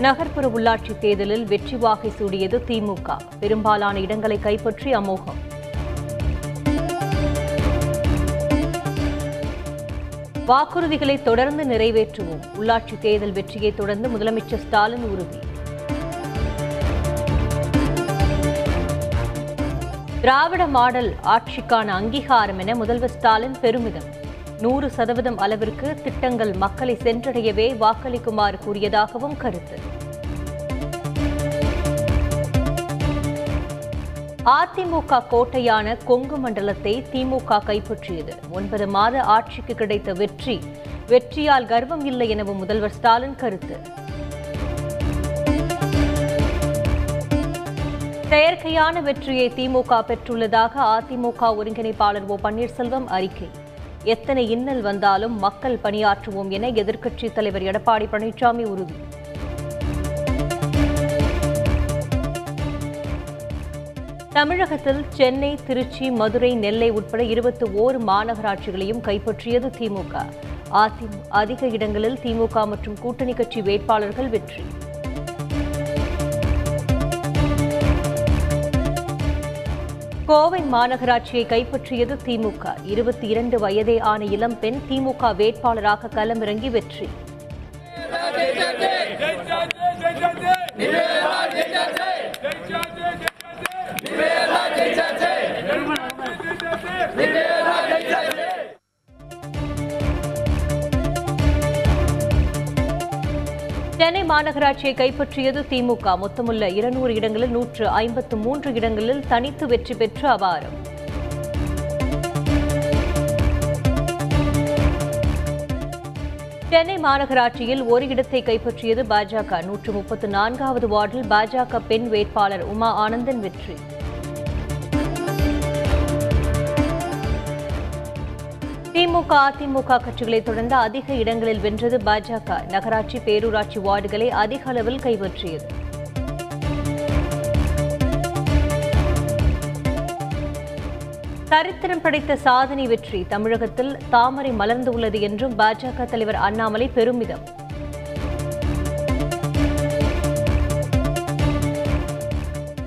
நகர்ப்புற உள்ளாட்சி தேர்தலில் வெற்றி வாகை சூடியது திமுக. பெரும்பாலான இடங்களை கைப்பற்றி அமோகம். வாக்குறுதிகளை தொடர்ந்து நிறைவேற்றுவோம். உள்ளாட்சி தேர்தல் வெற்றியை தொடர்ந்து முதலமைச்சர் ஸ்டாலின் உறுதி. திராவிட மாடல் ஆட்சிக்கான அங்கீகாரம் என முதல்வர் ஸ்டாலின் பெருமிதம். நூறு சதவீதம் அளவிற்கு திட்டங்கள் மக்களை சென்றடையவே வாக்களிக்குமாறு கூறியதாகவும் கருத்து. அதிமுக கோட்டையான கொங்கு மண்டலத்தை திமுக கைப்பற்றியது. ஒன்பது மாத ஆட்சிக்கு கிடைத்த வெற்றி வெற்றியால் கர்வம் இல்லை எனவும் முதல்வர் ஸ்டாலின் கருத்து. செயற்கையான வெற்றியை திமுக பெற்றுள்ளதாக அதிமுக ஒருங்கிணைப்பாளர் ஓ பன்னீர்செல்வம் அறிக்கை. எத்தனை இன்னல் வந்தாலும் மக்கள் பணியாற்றுவோம் என எதிர்க்கட்சித் தலைவர் எடப்பாடி பழனிசாமி உறுதி. தமிழகத்தில் சென்னை திருச்சி மதுரை நெல்லை உட்பட இருபத்தி ஓரு மாநகராட்சிகளையும் கைப்பற்றியது திமுக. அதிக இடங்களில் திமுக மற்றும் கூட்டணி கட்சி வேட்பாளர்கள் வெற்றி. கோவை மாநகராட்சியை கைப்பற்றியது திமுக. இருபத்தி இரண்டு வயதே ஆன இளம்பெண் திமுக வேட்பாளராக களமிறங்கி வெற்றி. சென்னை மாநகராட்சியை கைப்பற்றியது திமுக. மொத்தமுள்ள இருநூறு இடங்களில் நூற்று ஐம்பத்து மூன்று இடங்களில் தனித்து வெற்றி பெற்று அபாரம். சென்னை மாநகராட்சியில் ஒரு இடத்தை கைப்பற்றியது பாஜக. நூற்று முப்பத்து நான்காவது வார்டில் பாஜக பெண் வேட்பாளர் உமா ஆனந்தன் வெற்றி. திமுக அதிமுக கட்சிகளை தொடர்ந்து அதிக இடங்களில் வென்றது பாஜக. நகராட்சி பேரூராட்சி வார்டுகளை அதிக அளவில் கைப்பற்றியது. சரித்திரம் படைத்த சாதனை வெற்றி தமிழகத்தில் தாமரை மலர்ந்து உள்ளது என்றும் பாஜக தலைவர் அண்ணாமலை பெருமிதம்.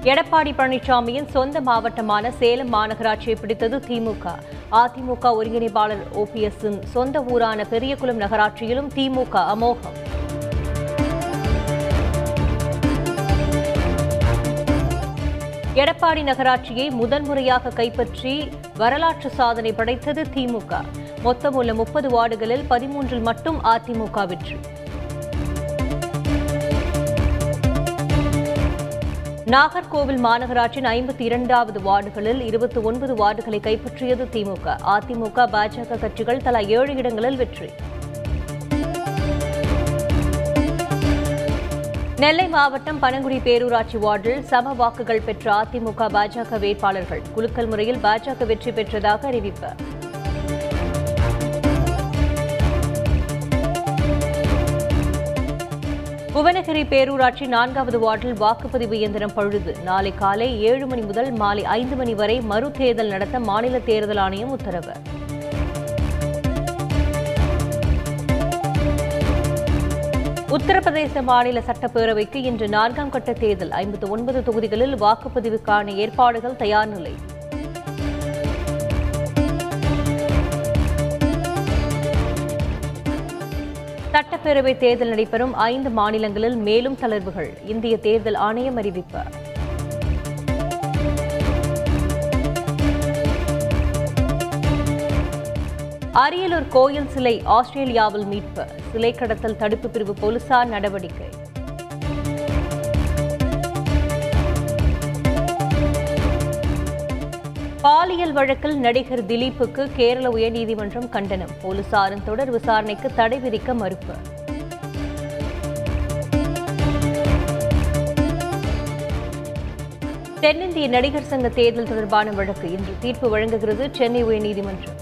எடப்பாடி பழனிசாமியின் சொந்த மாவட்டமான சேலம் மாநகராட்சியை பிடித்தது திமுக. அதிமுக ஒருங்கிணைப்பாளர் ஓபிஎஸ்ஸின் சொந்த ஊரான பெரியகுளம் நகராட்சியிலும் திமுக அமோகம். எடப்பாடி நகராட்சியை முதன்முறையாக கைப்பற்றி வரலாற்று சாதனை படைத்தது திமுக. மொத்தமுள்ள முப்பது வார்டுகளில் பதிமூன்றில் மட்டும் அதிமுக வெற்றி. நாகர்கோவில் மாநகராட்சியின் ஐம்பத்தி இரண்டாவது வார்டுகளில் இருபத்தி ஒன்பது வார்டுகளை கைப்பற்றியது திமுக. அதிமுக பாஜக கட்சிகள் தலா ஏழு இடங்களில் வெற்றி. நெல்லை மாவட்டம் பனங்குடி பேரூராட்சி வார்டில் சம வாக்குகள் பெற்ற அதிமுக பாஜக வேட்பாளர்கள். குலுக்கல் முறையில் பாஜக வெற்றி பெற்றதாக அறிவிப்பு. புவனகிரி பேரூராட்சி நான்காவது வார்டில் வாக்குப்பதிவு இயந்திரம் பழுது. நாளை காலை ஏழு மணி முதல் மாலை ஐந்து மணி வரை மறு தேர்தல் நடத்த மாநில தேர்தல் ஆணையம் உத்தரவு. உத்தரப்பிரதேச மாநில சட்டப்பேரவைக்கு இன்று நான்காம் கட்ட தேர்தல். ஐம்பத்து ஒன்பது தொகுதிகளில் வாக்குப்பதிவுக்கான ஏற்பாடுகள் தயார் நிலை. சட்டப்பேரவை தேர்தல் நடைபெறும் ஐந்து மாநிலங்களில் மேலும் தளர்வுகள். இந்திய தேர்தல் ஆணையம் அறிவிப்பு. அரியலூர் கோயில் சிலை ஆஸ்திரேலியாவில் மீட்பு. சிலை கடத்தல் தடுப்பு பிரிவு போலீசார் நடவடிக்கை. பாலியல் வழக்கில் நடிகர் திலீப்புக்கு கேரள உயர்நீதிமன்றம் கண்டனம். போலீசாரின் தொடர் விசாரணைக்கு தடை விதிக்க மறுப்பு. தென்னிந்திய நடிகர் சங்க தேர்தல் தொடர்பான வழக்கு இன்று தீர்ப்பு வழங்குகிறது சென்னை உயர்நீதிமன்றம்.